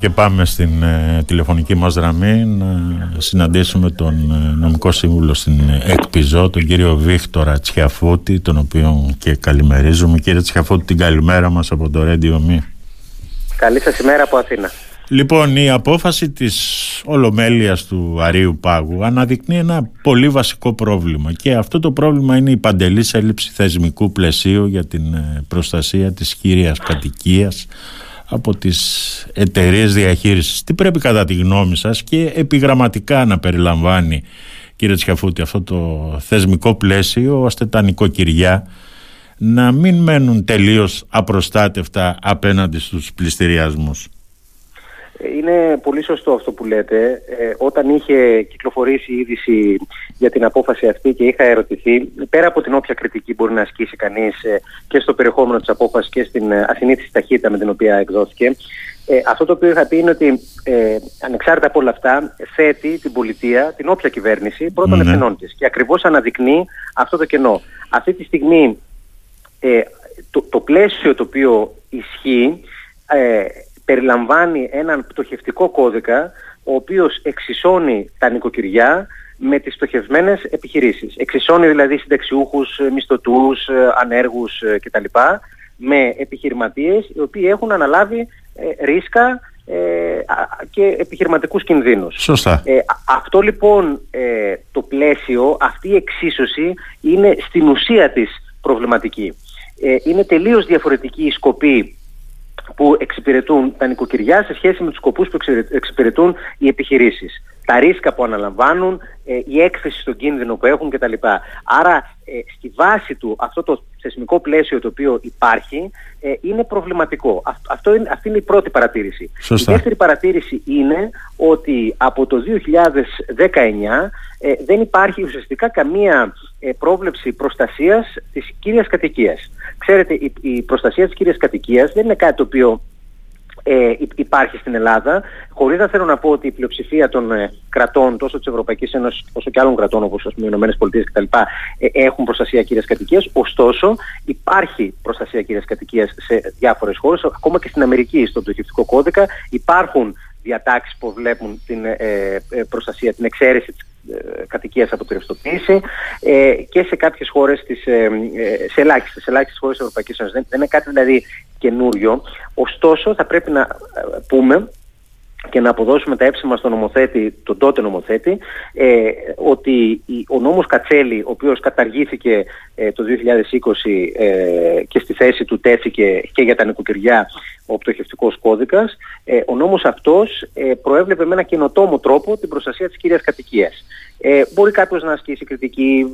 Και πάμε στην ε, τηλεφωνική μας γραμμή να συναντήσουμε τον ε, νομικό σύμβουλο στην ΕΚΠΙΖΟ, τον κύριο Βίκτορα Τσιαφούτη, τον οποίο και καλημερίζουμε. Κύριε Τσιαφούτη, την καλημέρα μας από το Radio Me. Καλή σας ημέρα από Αθήνα. Λοιπόν, η απόφαση της Ολομέλειας του Αρίου Πάγου αναδεικνύει ένα πολύ βασικό πρόβλημα και αυτό το πρόβλημα είναι η παντελής έλλειψη θεσμικού πλαισίου για την ε, προστασία της κύριας κατοικίας από τις εταιρείες διαχείρισης. Τι πρέπει κατά τη γνώμη σας και επιγραμματικά να περιλαμβάνει κύριε Τσιαφούτη αυτό το θεσμικό πλαίσιο ώστε τα νοικοκυριά να μην μένουν τελείως απροστάτευτα απέναντι στους πληστηριασμούς; Είναι πολύ σωστό αυτό που λέτε. Ε, όταν είχε κυκλοφορήσει η είδηση για την απόφαση αυτή και είχα ερωτηθεί, πέρα από την όποια κριτική μπορεί να ασκήσει κανείς ε, και στο περιεχόμενο της απόφασης και στην ε, ασυνήθιστη ταχύτητα με την οποία εκδόθηκε, ε, αυτό το οποίο είχα πει είναι ότι ε, ανεξάρτητα από όλα αυτά θέτει την πολιτεία, την όποια κυβέρνηση, πρώτον mm ευθυνών της και ακριβώς αναδεικνύει αυτό το κενό. Αυτή τη στιγμή ε, το, το πλαίσιο το οποίο ισχύει ε, περιλαμβάνει έναν πτωχευτικό κώδικα ο οποίος εξισώνει τα νοικοκυριά με τις στοχευμένες επιχειρήσεις. Εξισώνει δηλαδή συνταξιούχους, μισθωτούς, ανέργους κτλ. με επιχειρηματίες οι οποίοι έχουν αναλάβει ε, ρίσκα ε, και επιχειρηματικούς κινδύνους. Σωστά. Ε, αυτό λοιπόν το πλαίσιο, αυτή η εξίσωση είναι στην ουσία της προβληματική. είναι τελείως διαφορετική η σκοπή που εξυπηρετούν τα νοικοκυριά σε σχέση με τους σκοπούς που εξυπηρετούν οι επιχειρήσεις. Τα ρίσκα που αναλαμβάνουν, ε, η έκθεση στον κίνδυνο που έχουν κτλ. Άρα ε, στη βάση του αυτό το θεσμικό πλαίσιο το οποίο υπάρχει ε, είναι προβληματικό. Αυτό είναι, αυτή είναι η πρώτη παρατήρηση. Η δεύτερη παρατήρηση είναι ότι από το 2019 δεν υπάρχει ουσιαστικά καμία πρόβλεψη προστασίας της κύριας κατοικίας. Ξέρετε, η, η προστασία της κύριας κατοικίας δεν είναι κάτι το οποίο ε, υπάρχει στην Ελλάδα, χωρίς να θέλω να πω ότι η πλειοψηφία των ε, κρατών, τόσο της Ευρωπαϊκής Ένωσης όσο και άλλων κρατών όπως ας πούμε, οι Ηνωμένες Πολιτείες κτλ. Ε, έχουν προστασία κύριας κατοικίας. Ωστόσο, υπάρχει προστασία κύριας κατοικίας σε διάφορες χώρες, ακόμα και στην Αμερική, στον πτωχευτικό κώδικα. Υπάρχουν διατάξεις που βλέπουν την ε, ε, προστασία, την εξαίρεση της ε, κατοικίας από τη ρευστοποίηση ε, και σε κάποιες χώρες, της, ε, σε ελάχιστες, ελάχιστες χώρες της Ευρωπαϊκής Ένωσης. Δεν, δεν είναι κάτι δηλαδή καινούριο. Ωστόσο θα πρέπει να πούμε και να αποδώσουμε τα έψημα στον νομοθέτη, τον τότε νομοθέτη, ε, ότι ο νόμος Κατσέλη, ο οποίος καταργήθηκε ε, το 2020 ε, και στη θέση του τέθηκε και για τα νοικοκυριά ο πτωχευτικός κώδικας, ε, ο νόμος αυτός προέβλεπε με ένα καινοτόμο τρόπο την προστασία της κυρίας κατοικίας. μπορεί κάποιος να ασκήσει κριτική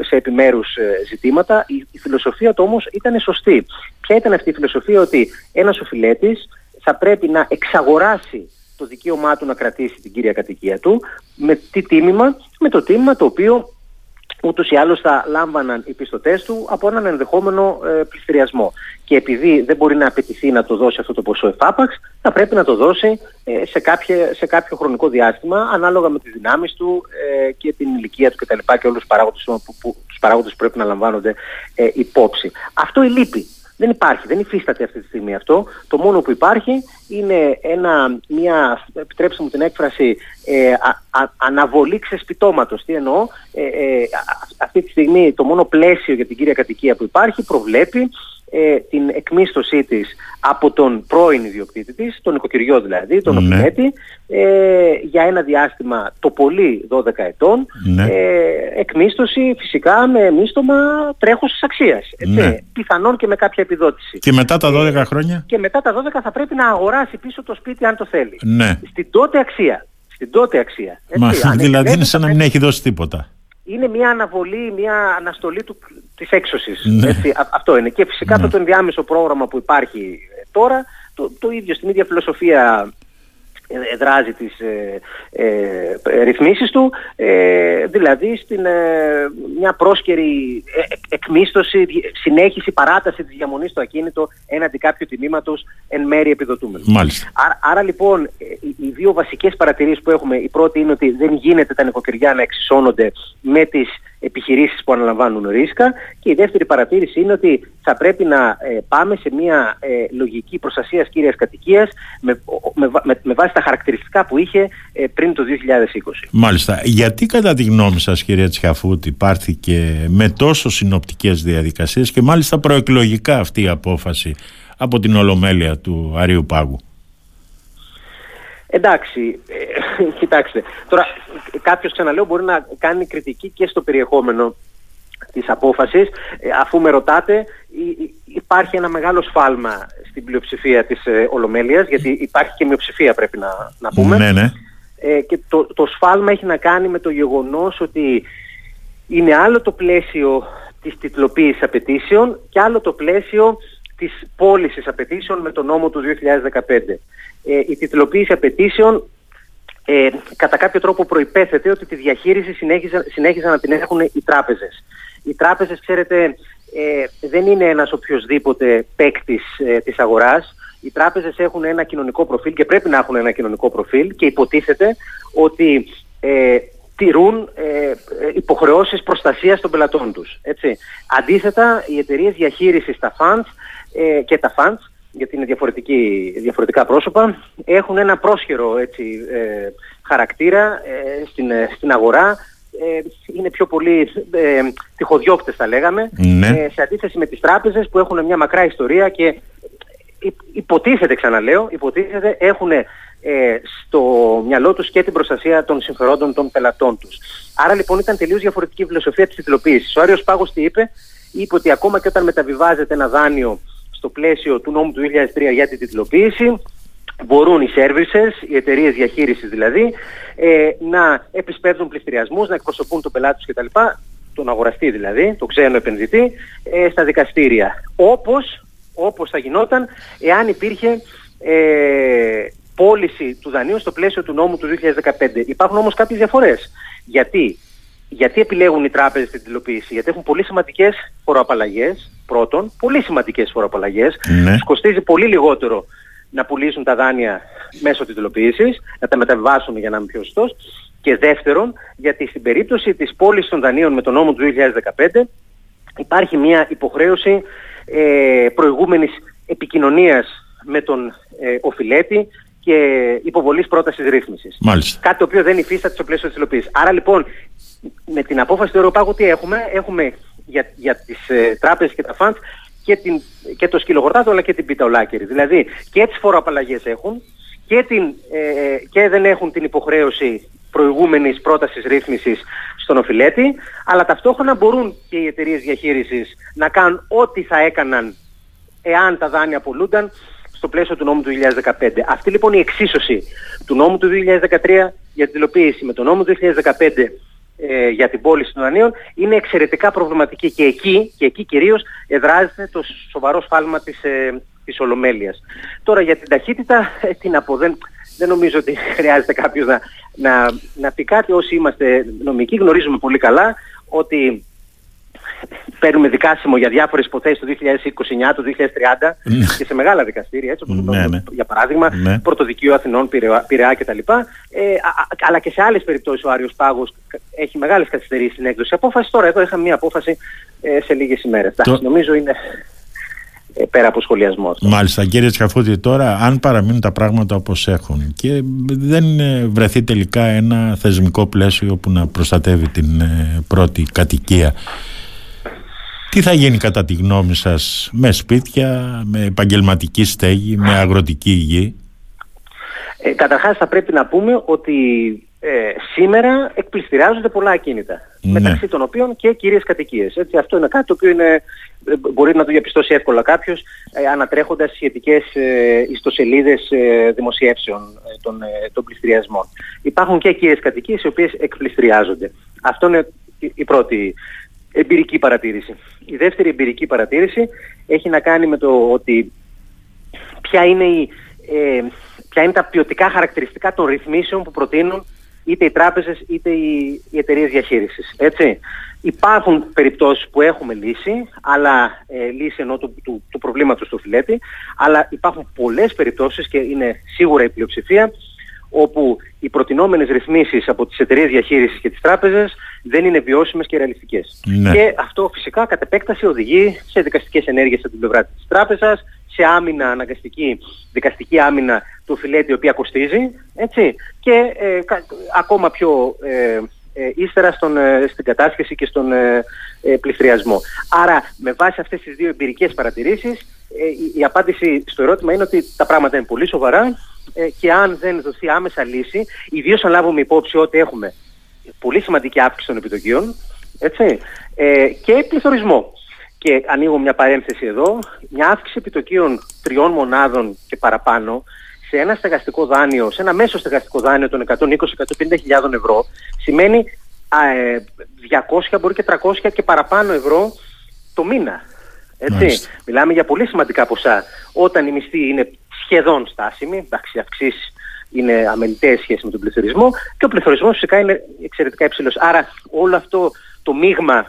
σε επιμέρους ζητήματα, η, η φιλοσοφία του όμως ήταν σωστή. Ποια ήταν αυτή η φιλοσοφία; Ότι ένας οφειλέτης θα πρέπει να εξαγοράσει το δικαίωμά του να κρατήσει την κύρια κατοικία του. Με τι τίμημα, με το τίμημα το οποίο ούτως ή άλλως θα λάμβαναν οι πιστωτές του από έναν ενδεχόμενο ε, πληστηριασμό. Και επειδή δεν μπορεί να απαιτηθεί να το δώσει αυτό το ποσό εφάπαξ, θα πρέπει να το δώσει ε, σε, κάποια, σε κάποιο χρονικό διάστημα, ανάλογα με τις δυνάμεις του ε, και την ηλικία του κτλ. Και, και όλους τους παράγοντες που, που, που πρέπει να λαμβάνονται ε, υπόψη. Αυτό η λύπη δεν υπάρχει, δεν υφίσταται αυτή τη στιγμή αυτό. Το μόνο που υπάρχει είναι ένα, μια, επιτρέψτε μου την έκφραση, ε, αναβολή ξεσπιτώματος. Τι εννοώ, ε, ε, αυτή τη στιγμή το μόνο πλαίσιο για την κύρια κατοικία που υπάρχει προβλέπει ε, την εκμίσθωσή της από τον πρώην ιδιοκτήτη της, τον οικοκυριό δηλαδή, τον ναι. ε, για ένα διάστημα το πολύ 12 ετών, ναι. ε, εκμίσθωση φυσικά με μίστομα τρέχουσης αξίας, έτσι, ναι. πιθανόν και με κάποια επιδότηση. Και μετά τα 12 ε, χρόνια; Και μετά τα 12 θα πρέπει να αγοράσει πίσω το σπίτι αν το θέλει. Ναι. Στην τότε αξία. Στην τότε αξία. Έτσι, Μα, δηλαδή είναι σαν να μην έχει δώσει τίποτα είναι μια αναβολή, μια αναστολή του, της έξωσης. Ναι. Έτσι, αυτό είναι. Και φυσικά ναι. αυτό το ενδιάμεσο πρόγραμμα που υπάρχει τώρα, το, το ίδιο στην ίδια φιλοσοφία δράζει τις ε, ε, ρυθμίσεις του, ε, δηλαδή στην ε, μια πρόσκαιρη ε, εκμίσθωση, συνέχιση, παράταση της διαμονής στο ακίνητο έναντι κάποιου τιμήματος εν μέρη επιδοτούμενου. Μάλιστα. Άρα, άρα λοιπόν οι, οι δύο βασικές παρατηρήσεις που έχουμε, η πρώτη είναι ότι δεν γίνεται τα νοικοκυριά να εξισώνονται με τις επιχειρήσεις που αναλαμβάνουν ρίσκα και η δεύτερη παρατήρηση είναι ότι θα πρέπει να ε, πάμε σε μια ε, λογική προστασίας κύριας κατοικίας με, με, με, βάση τα χαρακτηριστικά που είχε ε, πριν το 2020. Μάλιστα. Γιατί κατά τη γνώμη σας κυρία Τσιχαφούτη πάρθηκε με τόσο συνοπτικές διαδικασίες και μάλιστα προεκλογικά αυτή η απόφαση από την Ολομέλεια του Αρίου Πάγου; Εντάξει, ε, κοιτάξτε, τώρα κάποιος ξαναλέω μπορεί να κάνει κριτική και στο περιεχόμενο της απόφασης. Ε, αφού με ρωτάτε, υπάρχει ένα μεγάλο σφάλμα στην πλειοψηφία της ε, Ολομέλειας, γιατί υπάρχει και μειοψηφία πρέπει να, να πούμε. Ναι, ναι. Ε, και το, το σφάλμα έχει να κάνει με το γεγονός ότι είναι άλλο το πλαίσιο της τιτλοποίησης απαιτήσεων και άλλο το πλαίσιο της πώλησης απαιτήσεων με τον νόμο του 2015. Ε, η τιτλοποίηση απαιτήσεων ε, κατά κάποιο τρόπο προϋπέθεται ότι τη διαχείριση συνέχιζαν, συνέχιζαν να την έχουν οι τράπεζες. Οι τράπεζες, ξέρετε, ε, δεν είναι ένας οποιοδήποτε παίκτης ε, της αγοράς. Οι τράπεζες έχουν ένα κοινωνικό προφίλ και πρέπει να έχουν ένα κοινωνικό προφίλ και υποτίθεται ότι ε, τηρούν ε, υποχρεώσεις προστασίας των πελατών τους. Έτσι. Αντίθετα, οι εταιρείες διαχείρισης, τα funds ε, και τα funds, γιατί είναι διαφορετικά πρόσωπα, έχουν ένα πρόσχερο έτσι, ε, χαρακτήρα ε, στην, ε, στην αγορά, είναι πιο πολύ ε, τυχοδιώκτες θα λέγαμε, ναι. σε αντίθεση με τις τράπεζες που έχουν μια μακρά ιστορία και υποτίθεται ξαναλέω, υποτίθεται έχουν στο μυαλό τους και την προστασία των συμφερόντων των πελατών τους. Άρα λοιπόν ήταν τελείως διαφορετική η φιλοσοφία της τιτλοποίησης. Ο Άριος Πάγος τι είπε, είπε ότι ακόμα και όταν μεταβιβάζεται ένα δάνειο στο πλαίσιο του νόμου του 2003 για την τιτλοποίηση μπορούν οι services, οι εταιρείες διαχείρισης δηλαδή, ε, να επισπεύδουν πληστηριασμούς, να εκπροσωπούν το πελάτη τους κτλ. Τον αγοραστή δηλαδή, τον ξένο επενδυτή, ε, στα δικαστήρια. Όπως, όπως θα γινόταν εάν υπήρχε ε, πώληση του δανείου στο πλαίσιο του νόμου του 2015. Υπάρχουν όμως κάποιες διαφορές. Γιατί γιατί επιλέγουν οι τράπεζες την τηλεοποίηση, γιατί έχουν πολύ σημαντικές φοροαπαλλαγές, πρώτον, πολύ σημαντικές φοροαπαλλαγές, ναι. κοστίζει πολύ λιγότερο να πουλήσουν τα δάνεια μέσω της τηλεοποίησης, να τα μεταβιβάσουν για να είμαι πιο σωστός, και δεύτερον, γιατί στην περίπτωση της πώλησης των δανείων με τον νόμο του 2015 υπάρχει μια υποχρέωση ε, προηγούμενης επικοινωνίας με τον ε, οφειλέτη και υποβολής πρότασης ρύθμισης. Κάτι το οποίο δεν υφίσταται στο πλαίσιο της υλοποίησης. Άρα λοιπόν με την απόφαση του Ευρωπάγου τι έχουμε, έχουμε για, για τις ε, τράπεζες και τα φαντς και, την, και το σκυλογορτάτο αλλά και την πιταολάκερη. Δηλαδή και τις φοροαπαλλαγές έχουν και, την, ε, και δεν έχουν την υποχρέωση προηγούμενης πρότασης ρύθμισης στον οφειλέτη, αλλά ταυτόχρονα μπορούν και οι εταιρείες διαχείρισης να κάνουν ό,τι θα έκαναν εάν τα δάνεια πουλούνταν στο πλαίσιο του νόμου του 2015. Αυτή λοιπόν η εξίσωση του νόμου του 2013 για την υλοποίηση με τον νόμο του 2015 ε, για την πώληση των δανείων είναι εξαιρετικά προβληματική και εκεί, και εκεί κυρίως εδράζεται το σοβαρό σφάλμα της, ε, της Ολομέλειας. Τώρα για την ταχύτητα, ε, τι να πω, δεν, δεν νομίζω ότι χρειάζεται κάποιος να, να, να πει κάτι. Όσοι είμαστε νομικοί γνωρίζουμε πολύ καλά ότι παίρνουμε δικάσιμο για διάφορες υποθέσεις το 2029, το 2030 ναι. και σε μεγάλα δικαστήρια, έτσι, όπως ναι, ναι. για παράδειγμα, ναι. Πρωτοδικείο Αθηνών, Πειραιά, Πειραιά κτλ. Ε, αλλά και σε άλλες περιπτώσεις ο Άριος Πάγος έχει μεγάλες καθυστερήσει στην έκδοση απόφασης. Τώρα εδώ είχαμε μία απόφαση ε, σε λίγες ημέρες. Το... Νομίζω είναι ε, πέρα από σχολιασμό. Μάλιστα, κύριε Τσχαφούτη, τώρα αν παραμείνουν τα πράγματα όπως έχουν και δεν ε, βρεθεί τελικά ένα θεσμικό πλαίσιο που να προστατεύει την ε, πρώτη κατοικία τι θα γίνει κατά τη γνώμη σας με σπίτια, με επαγγελματική στέγη, με αγροτική γη; Ε, καταρχάς θα πρέπει να πούμε ότι ε, σήμερα εκπληστηριάζονται πολλά ακίνητα. Ναι. Μεταξύ των οποίων και κυρίες κατοικίες. Έτσι, αυτό είναι κάτι το οποίο είναι, ε, μπορεί να το διαπιστώσει εύκολα κάποιος ε, ανατρέχοντας σχετικές ε, ιστοσελίδες ε, δημοσιεύσεων ε, των, των πληστηριασμών. Υπάρχουν και κυρίες κατοικίες οι οποίες εκπληστηριάζονται. Αυτό είναι η πρώτη εμπειρική παρατήρηση. Η δεύτερη εμπειρική παρατήρηση έχει να κάνει με το ότι ποια είναι, η, ε, ποια είναι τα ποιοτικά χαρακτηριστικά των ρυθμίσεων που προτείνουν είτε οι τράπεζες είτε οι, οι εταιρείες διαχείρισης. Έτσι. Υπάρχουν περιπτώσεις που έχουμε λύση, αλλά ε, λύση ενώ του, του, του προβλήματος του φιλέτη, αλλά υπάρχουν πολλές περιπτώσεις και είναι σίγουρα η πλειοψηφία όπου οι προτινόμενες ρυθμίσεις από τις εταιρείες διαχείρισης και τις τράπεζες δεν είναι βιώσιμες και ρεαλιστικές. Ναι. Και αυτό φυσικά κατ' επέκταση οδηγεί σε δικαστικές ενέργειες από την πλευρά της τράπεζας, σε άμυνα αναγκαστική, δικαστική άμυνα του φιλέτη η οποία κοστίζει, έτσι, και ε, ακόμα πιο ε, ε, ύστερα στον, ε, στην κατάσχεση και στον ε, ε, πληστριασμό. Άρα με βάση αυτές τις δύο εμπειρικές παρατηρήσεις η, η, απάντηση στο ερώτημα είναι ότι τα πράγματα είναι πολύ σοβαρά και αν δεν δοθεί άμεσα λύση, ιδίως αν λάβουμε υπόψη ότι έχουμε πολύ σημαντική αύξηση των επιτοκίων έτσι, και πληθωρισμό. Και ανοίγω μια παρένθεση εδώ, μια αύξηση επιτοκίων τριών μονάδων και παραπάνω σε ένα στεγαστικό δάνειο, σε ένα μέσο στεγαστικό δάνειο των 120-150 ευρώ, σημαίνει α, 200 ε, μπορεί και 300 και παραπάνω ευρώ το μήνα. Έτσι. Μιλάμε για πολύ σημαντικά ποσά. Όταν η μισθή είναι σχεδόν στάσιμη, εντάξει, αυξήσεις είναι αμεληταίες σχέση με τον πληθωρισμό και ο πληθωρισμός φυσικά είναι εξαιρετικά υψηλός. Άρα όλο αυτό το μείγμα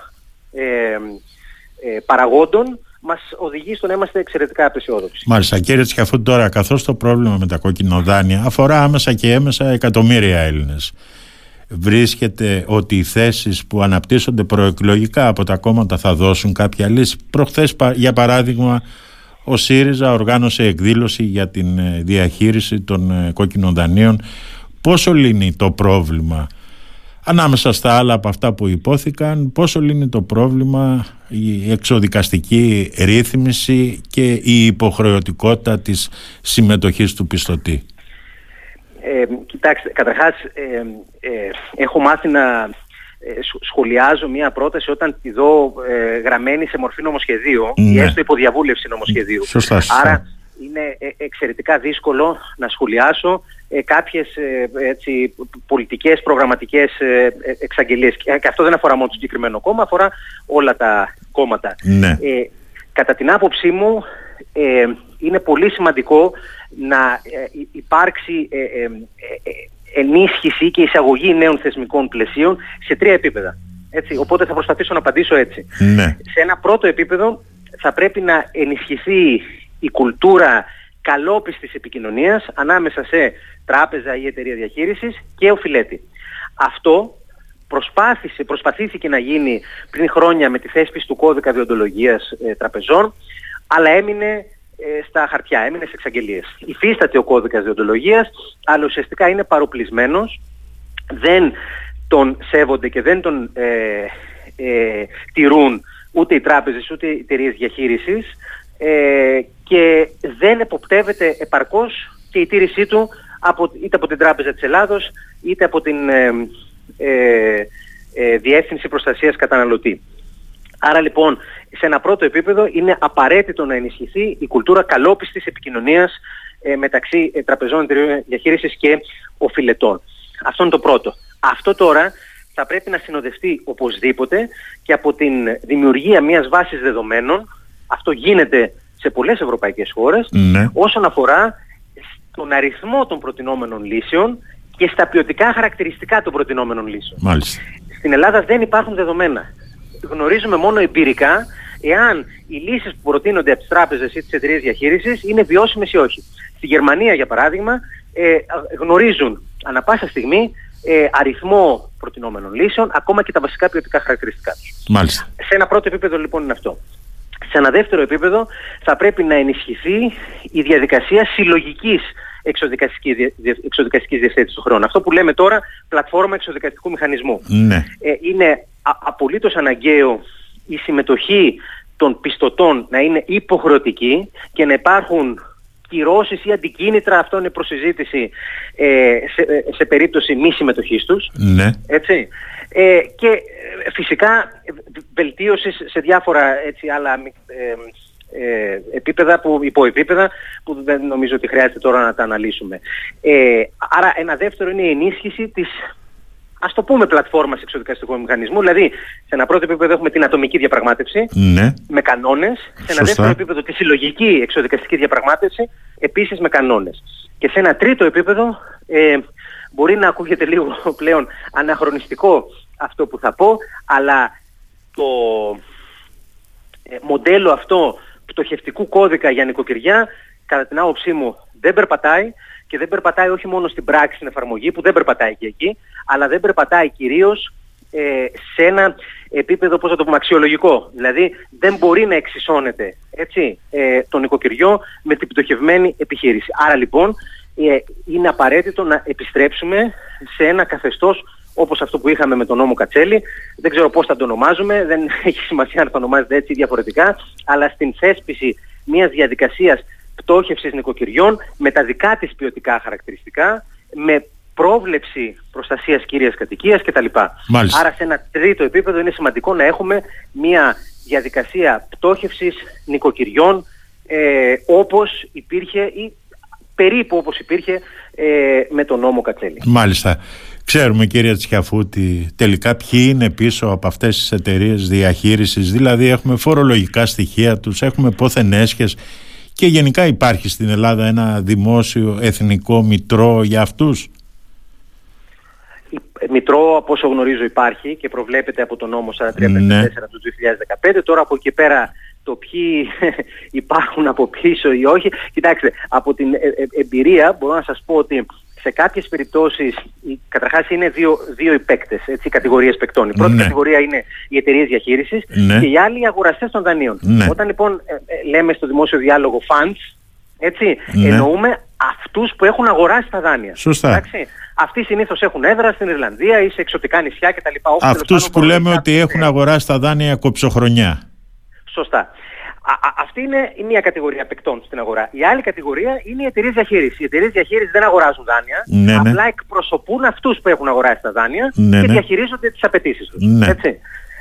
ε, ε, παραγόντων μας οδηγεί στο να είμαστε εξαιρετικά απεσιόδοξοι. Μάλιστα, κύριε Τσιαφού, τώρα καθώς το πρόβλημα με τα κόκκινο αφορά άμεσα και έμεσα εκατομμύρια Έλληνες. Βρίσκεται ότι οι θέσεις που αναπτύσσονται προεκλογικά από τα κόμματα θα δώσουν κάποια λύση; Προχθές, για παράδειγμα, ο ΣΥΡΙΖΑ οργάνωσε εκδήλωση για την ε, διαχείριση των ε, κόκκινων δανείων. Πόσο λύνει το πρόβλημα ανάμεσα στα άλλα από αυτά που υπόθηκαν πόσο λύνει το πρόβλημα η εξοδικαστική ρύθμιση και η υποχρεωτικότητα της συμμετοχής του πιστωτή; Ε, κοιτάξτε, καταρχάς ε, ε, έχω μάθει να ε, σχολιάζω μια πρόταση όταν τη δω ε, γραμμένη σε μορφή νομοσχεδίου ναι. ή έστω υποδιαβούλευση νομοσχεδίου. Σωστά, Άρα είναι εξαιρετικά δύσκολο να σχολιάσω ε, κάποιες ε, έτσι, πολιτικές, προγραμματικές ε, εξαγγελίες. Και αυτό δεν αφορά μόνο το συγκεκριμένο κόμμα, αφορά όλα τα κόμματα. Ναι. Ε, κατά την άποψή μου ε, είναι πολύ σημαντικό να υπάρξει ενίσχυση και εισαγωγή νέων θεσμικών πλαισίων σε τρία επίπεδα. Έτσι, οπότε θα προσπαθήσω να απαντήσω έτσι. Ναι. Σε ένα πρώτο επίπεδο θα πρέπει να ενισχυθεί η κουλτούρα καλόπιστης επικοινωνίας ανάμεσα σε τράπεζα ή εταιρεία διαχείρισης και οφειλέτη. Αυτό προσπάθησε, προσπαθήθηκε να γίνει πριν χρόνια με τη θέσπιση του κώδικα διοντολογίας ε, τραπεζών, αλλά έμεινε ε, στα χαρτιά, έμεινε σε εξαγγελίες. Υφίσταται ο κώδικας διοντολογίας, αλλά ουσιαστικά είναι παροπλισμένος, δεν τον σέβονται και δεν τον ε, ε τηρούν ούτε οι τράπεζες ούτε οι εταιρείες διαχείρισης ε, και δεν εποπτεύεται επαρκώς και η τήρησή του από, είτε από την Τράπεζα της Ελλάδος είτε από την ε, ε, ε, Διεύθυνση Προστασίας Καταναλωτή. Άρα λοιπόν σε ένα πρώτο επίπεδο είναι απαραίτητο να ενισχυθεί η κουλτούρα καλόπιστης επικοινωνίας ε, μεταξύ ε, τραπεζών εταιρείων διαχείρισης και οφειλετών. Αυτό είναι το πρώτο. Αυτό τώρα θα πρέπει να συνοδευτεί οπωσδήποτε και από την δημιουργία μιας βάσης δεδομένων αυτό γίνεται σε πολλές ευρωπαϊκές χώρες ναι. όσον αφορά τον αριθμό των προτινόμενων λύσεων και στα ποιοτικά χαρακτηριστικά των προτινόμενων λύσεων. Μάλιστα. Στην Ελλάδα δεν υπάρχουν δεδομένα. Γνωρίζουμε μόνο εμπειρικά εάν οι λύσεις που προτείνονται από τις τράπεζες ή τις εταιρείες διαχείρισης είναι βιώσιμες ή όχι. Στη Γερμανία, για παράδειγμα, ε, γνωρίζουν ανα πάσα στιγμή ε, αριθμό προτινόμενων λύσεων, ακόμα και τα βασικά ποιοτικά χαρακτηριστικά τους. Μάλιστα. Σε ένα πρώτο επίπεδο λοιπόν είναι αυτό. Σε ένα δεύτερο επίπεδο θα πρέπει να ενισχυθεί η διαδικασία συλλογικής εξοδικαστικής διευθέτησης του χρόνου. Αυτό που λέμε τώρα πλατφόρμα εξοδικαστικού μηχανισμού. Ναι. Ε, είναι απολύτως αναγκαίο η συμμετοχή των πιστωτών να είναι υποχρεωτική και να υπάρχουν κυρώσεις ή αντικίνητρα, αυτό είναι προσυζήτηση ε, σε, ε, σε περίπτωση μη συμμετοχής τους. Ναι. Έτσι. Ε, και ε, φυσικά βελτίωσης σε διάφορα έτσι, άλλα ε, ε, επίπεδα, που, υποεπίπεδα που δεν νομίζω ότι χρειάζεται τώρα να τα αναλύσουμε. Ε, άρα ένα δεύτερο είναι η ενίσχυση της ας το πούμε πλατφόρμας εξοδικαστικού μηχανισμού, δηλαδή σε ένα πρώτο επίπεδο έχουμε την ατομική διαπραγμάτευση ναι. με κανόνες, σε ένα δεύτερο επίπεδο τη συλλογική εξοδικαστική διαπραγμάτευση επίσης με κανόνες. Και σε ένα τρίτο επίπεδο ε, μπορεί να ακούγεται λίγο πλέον αναχρονιστικό αυτό που θα πω, αλλά το ε, μοντέλο αυτό πτωχευτικού κώδικα για νοικοκυριά κατά την άποψή μου δεν περπατάει και δεν περπατάει όχι μόνο στην πράξη, στην εφαρμογή που δεν περπατάει και εκεί, αλλά δεν περπατάει κυρίως ε, σε ένα επίπεδο, πώς θα το πούμε, αξιολογικό. Δηλαδή δεν μπορεί να εξισώνεται έτσι, ε, το νοικοκυριό με την πτωχευμένη επιχείρηση. Άρα λοιπόν ε, είναι απαραίτητο να επιστρέψουμε σε ένα καθεστώς όπως αυτό που είχαμε με τον νόμο Κατσέλη. Δεν ξέρω πώς θα το ονομάζουμε, δεν έχει σημασία να το ονομάζεται έτσι διαφορετικά, αλλά στην θέσπιση μιας διαδικασίας πτώχευσης νοικοκυριών με τα δικά της ποιοτικά χαρακτηριστικά, με πρόβλεψη προστασίας κύριας κατοικίας κτλ. Άρα σε ένα τρίτο επίπεδο είναι σημαντικό να έχουμε μια διαδικασία πτώχευσης νοικοκυριών ε, όπως υπήρχε ή περίπου όπως υπήρχε ε, με τον νόμο Κατσέλη. Μάλιστα. Ξέρουμε κύριε Τσιαφούτη τελικά ποιοι είναι πίσω από αυτές τις εταιρείες διαχείρισης δηλαδή έχουμε φορολογικά στοιχεία τους, έχουμε πόθεν έσχες και γενικά υπάρχει στην Ελλάδα ένα δημόσιο εθνικό μητρό για αυτούς; Μητρό, από όσο γνωρίζω, υπάρχει και προβλέπεται από τον νόμο 4354 ναι. του 2015. Τώρα από εκεί πέρα το ποιοι υπάρχουν από πίσω ή όχι. Κοιτάξτε, από την ε, ε, εμπειρία μπορώ να σας πω ότι σε κάποιες περιπτώσεις, καταρχάς είναι δύο, δύο οι παίκτες, έτσι, κατηγορίες παικτών. Η πρώτη ναι. κατηγορία είναι οι εταιρείες διαχείρισης ναι. και οι άλλοι οι αγοραστές των δανείων. Ναι. Όταν λοιπόν ε, λέμε στο δημόσιο διάλογο funds, έτσι, εννοούμε αυτούς που έχουν αγοράσει τα δάνεια. Σωστά. Εντάξει. Αυτοί συνήθως έχουν έδρα στην Ιρλανδία ή σε εξωτικά νησιά κτλ. Αυτούς που λέμε ότι έχουν αγοράσει τα δάνεια κοψοχρονιά. Σωστά. Αυτή είναι η μία κατηγορία παικτών στην αγορά. Η άλλη κατηγορία είναι οι εταιρείες διαχείρισης. Οι εταιρείες διαχείρισης δεν αγοράζουν δάνεια, ναι, ναι. απλά εκπροσωπούν αυτούς που έχουν αγοράσει τα δάνεια ναι, και ναι. διαχειρίζονται τις απαιτήσεις τους. Ναι.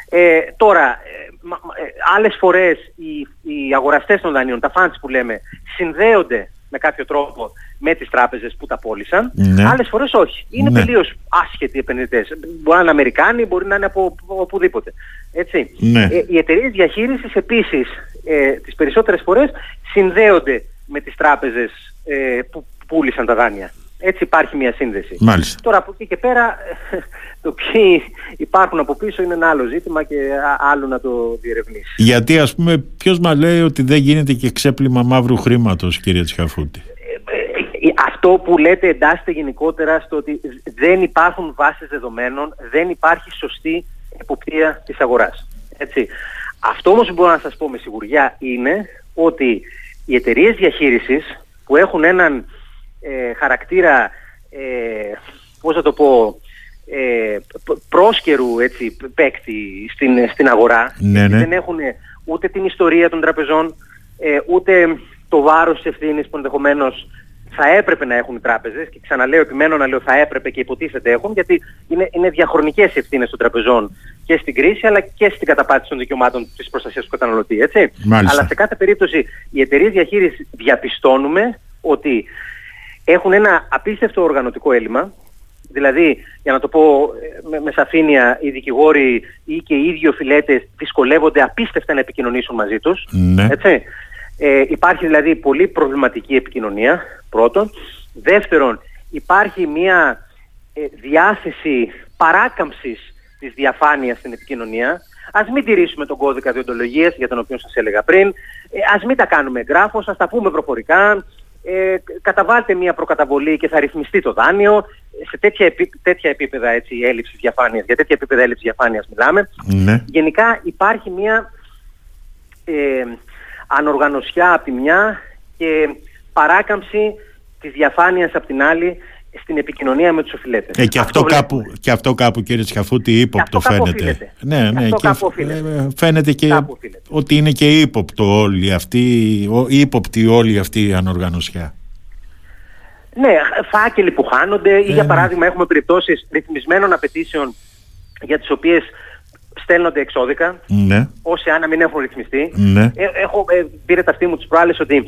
Ε, τώρα, ε, ε, άλλες φορές οι, οι αγοραστές των δανείων, τα funds που λέμε, συνδέονται με κάποιο τρόπο με τις τράπεζες που τα πώλησαν. Ναι. Άλλες φορές όχι. Είναι ναι. τελείως άσχετοι επενδυτές. Μπορεί να είναι Αμερικάνοι, μπορεί να είναι από οπουδήποτε. Έτσι. Ναι. Ε, οι εταιρείες διαχείρισης επίσης ε, τις περισσότερες φορές συνδέονται με τις τράπεζες ε, που πούλησαν τα δάνεια. Έτσι υπάρχει μια σύνδεση. Μάλιστα. Τώρα από εκεί και πέρα το ποιοι υπάρχουν από πίσω είναι ένα άλλο ζήτημα και άλλο να το διερευνήσει. Γιατί ας πούμε ποιος μας λέει ότι δεν γίνεται και ξέπλυμα μαύρου χρήματος κύριε Τσχαφούτη. Ε, ε, αυτό που λέτε εντάσσεται γενικότερα στο ότι δεν υπάρχουν βάσεις δεδομένων, δεν υπάρχει σωστή εποπτεία της αγοράς. Έτσι. Αυτό όμως που μπορώ να σας πω με σιγουριά είναι ότι οι εταιρείες διαχείρισης που έχουν έναν ε, χαρακτήρα, ε, πώς θα το πω, ε, πρόσκαιρου έτσι, παίκτη στην, στην αγορά. Ναι, ναι. Δεν έχουν ούτε την ιστορία των τραπεζών, ε, ούτε το βάρος της ευθύνης που ενδεχομένως θα έπρεπε να έχουν οι τράπεζες και ξαναλέω επιμένω να λέω θα έπρεπε και υποτίθεται έχουν γιατί είναι, είναι διαχρονικές οι ευθύνες των τραπεζών και στην κρίση αλλά και στην καταπάτηση των δικαιωμάτων της προστασίας του καταναλωτή. Έτσι. Αλλά σε κάθε περίπτωση οι εταιρείες διαχείρισης διαπιστώνουμε ότι έχουν ένα απίστευτο οργανωτικό έλλειμμα. Δηλαδή, για να το πω ε, με, με σαφήνεια, οι δικηγόροι ή και οι ίδιοι οφειλέτες δυσκολεύονται απίστευτα να επικοινωνήσουν μαζί τους. Ναι. Έτσι. Ε, υπάρχει δηλαδή πολύ προβληματική επικοινωνία, πρώτον. Δεύτερον, υπάρχει μια ε, διάθεση παράκαμψης της διαφάνειας στην επικοινωνία. Ας μην τηρήσουμε τον κώδικα διοντολογίας για τον οποίο σας έλεγα πριν. Ε, ας μην τα κάνουμε εγγράφος, ας τα πούμε προφορικά ε, καταβάλτε μια προκαταβολή και θα ρυθμιστεί το δάνειο. Σε τέτοια, επί, τέτοια επίπεδα έτσι, έλλειψης διαφάνειας, για τέτοια επίπεδα έλλειψης διαφάνειας μιλάμε. Ναι. Γενικά υπάρχει μια ε, ανοργανωσιά από τη μια και παράκαμψη της διαφάνειας από την άλλη στην επικοινωνία με τους οφειλέτες. Ε, και, αυτό, κάπου, και αυτό κάπου κύριε Τσιαφούτη ύποπτο φαίνεται. Ναι, ναι, και, ε, φαίνεται και ότι είναι και ύποπτο όλη αυτή, ύποπτη όλη αυτή η ανοργανωσιά. Ναι, φάκελοι που χάνονται ή για ε, παράδειγμα έχουμε περιπτώσεις ρυθμισμένων απαιτήσεων για τις οποίες στέλνονται εξώδικα, ναι. όσοι αν μην έχουν ρυθμιστεί. Ναι. Ε, έχω, ε, πήρε τα αυτή μου τις προάλλες ότι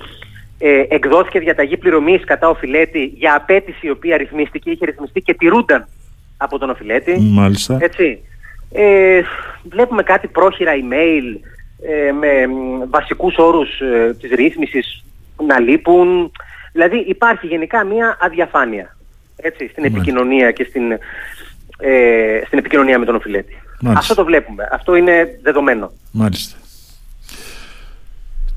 ε, εκδόθηκε διαταγή πληρωμής κατά οφειλέτη για απέτηση η οποία ρυθμίστηκε, είχε ρυθμιστεί και τηρούνταν από τον οφειλέτη. Μάλιστα. Έτσι. Ε, βλέπουμε κάτι πρόχειρα email ε, με βασικούς όρους ε, της ρύθμισης να λείπουν. Δηλαδή υπάρχει γενικά μια αδιαφάνεια έτσι, στην επικοινωνία και στην, ε, στην επικοινωνία με τον οφειλέτη. Αυτό το βλέπουμε. Αυτό είναι δεδομένο. Μάλιστα.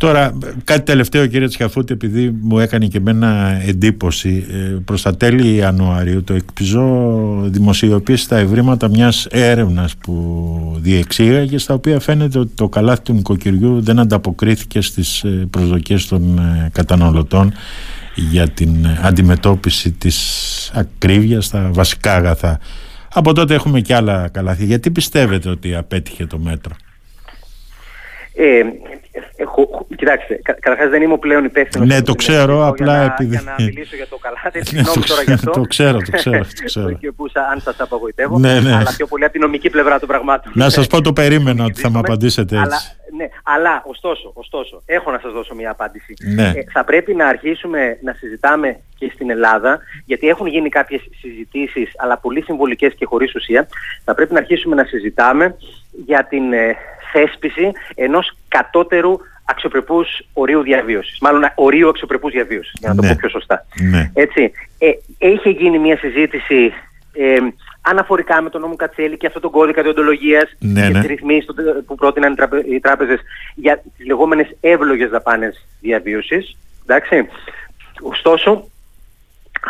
Τώρα, κάτι τελευταίο κύριε Τσιαφούτη, επειδή μου έκανε και εμένα εντύπωση, ε, προς τα τέλη Ιανουαρίου το εκπιζό δημοσιοποίησε τα ευρήματα μιας έρευνας που διεξήγαγε, στα οποία φαίνεται ότι το καλάθι του νοικοκυριού δεν ανταποκρίθηκε στις ε, προσδοκίες των ε, καταναλωτών για την αντιμετώπιση της ακρίβειας στα βασικά αγαθά. Από τότε έχουμε και άλλα καλάθια. Γιατί πιστεύετε ότι απέτυχε το μέτρο; Ε, έχω, κοιτάξτε, κα, καταρχάς δεν είμαι πλέον υπεύθυνος. Ναι, το ξέρω, απλά για να, επειδή... Για να μιλήσω για το καλάτι, ναι, συγγνώμη τώρα γι' αυτό. το ξέρω, το ξέρω. Το ξέρω. που, αν σας απογοητεύω, ναι, ναι. αλλά πιο πολύ από την νομική πλευρά των πραγμάτων. Να σας πω το περίμενα ότι θα μου απαντήσετε έτσι. Αλλά, ναι, αλλά ωστόσο, ωστόσο, έχω να σας δώσω μια απάντηση. Ναι. Ε, θα πρέπει να αρχίσουμε να συζητάμε και στην Ελλάδα, γιατί έχουν γίνει κάποιες συζητήσεις, αλλά πολύ συμβολικές και χωρίς ουσία, θα πρέπει να αρχίσουμε να συζητάμε για την ε, θέσπιση ενός κατώτερου αξιοπρεπούς ορίου διαβίωσης. Μάλλον ορίου αξιοπρεπούς διαβίωσης, για να το Ναι. πω πιο σωστά. Ναι. Έτσι, ε, είχε γίνει μια συζήτηση ε, αναφορικά με τον νόμο Κατσέλη και αυτόν τον κώδικα διοντολογίας Ναι, και ναι. τις ρυθμίσεις το- που πρότειναν οι, τράπε- οι τράπεζες για τις λεγόμενες εύλογες δαπάνες διαβίωσης. Εντάξει. Ωστόσο,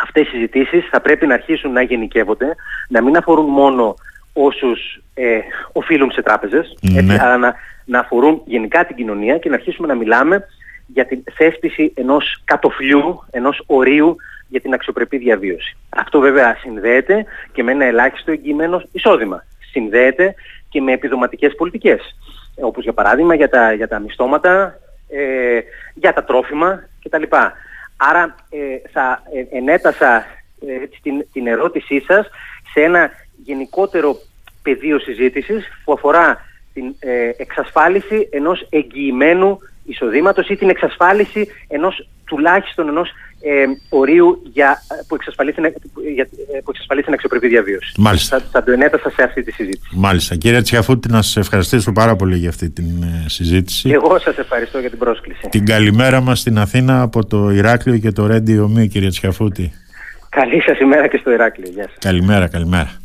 αυτές οι συζητήσεις θα πρέπει να αρχίσουν να γενικεύονται, να μην αφορούν μόνο όσους ε, οφείλουν σε τράπεζες, Ναι. έτσι, αλλά να, να αφορούν γενικά την κοινωνία και να αρχίσουμε να μιλάμε για την θέσπιση ενός κατοφλιού, ενός ορίου για την αξιοπρεπή διαβίωση. Αυτό βέβαια συνδέεται και με ένα ελάχιστο εγγυημένο εισόδημα. Συνδέεται και με επιδοματικές πολιτικές, ε, όπως για παράδειγμα για τα, για τα μισθώματα, ε, για τα τρόφιμα κτλ. Άρα ε, θα ε, ενέτασα ε, την, την ερώτησή σας σε ένα γενικότερο πεδίο συζήτησης που αφορά την ε, εξασφάλιση ενός εγγυημένου εισοδήματος ή την εξασφάλιση ενός τουλάχιστον ενός ε, ορίου για, που, εξασφαλίσει, την- για, ε, που εξασφαλίσει την αξιοπρεπή διαβίωση. Μάλιστα. Θα, θα το ενέτασα σε αυτή τη συζήτηση. Μάλιστα. Κύριε Τσιαφούτη, να σας ευχαριστήσω πάρα πολύ για αυτή την ε, συζήτηση. Και εγώ σας ευχαριστώ για την πρόσκληση. Την καλημέρα μας στην Αθήνα από το Ηράκλειο και το Ρέντι Ομί, κύριε Τσιαφούτη. Καλή σας ημέρα και στο Ηράκλειο. Γεια σας. Καλημέρα, καλημέρα.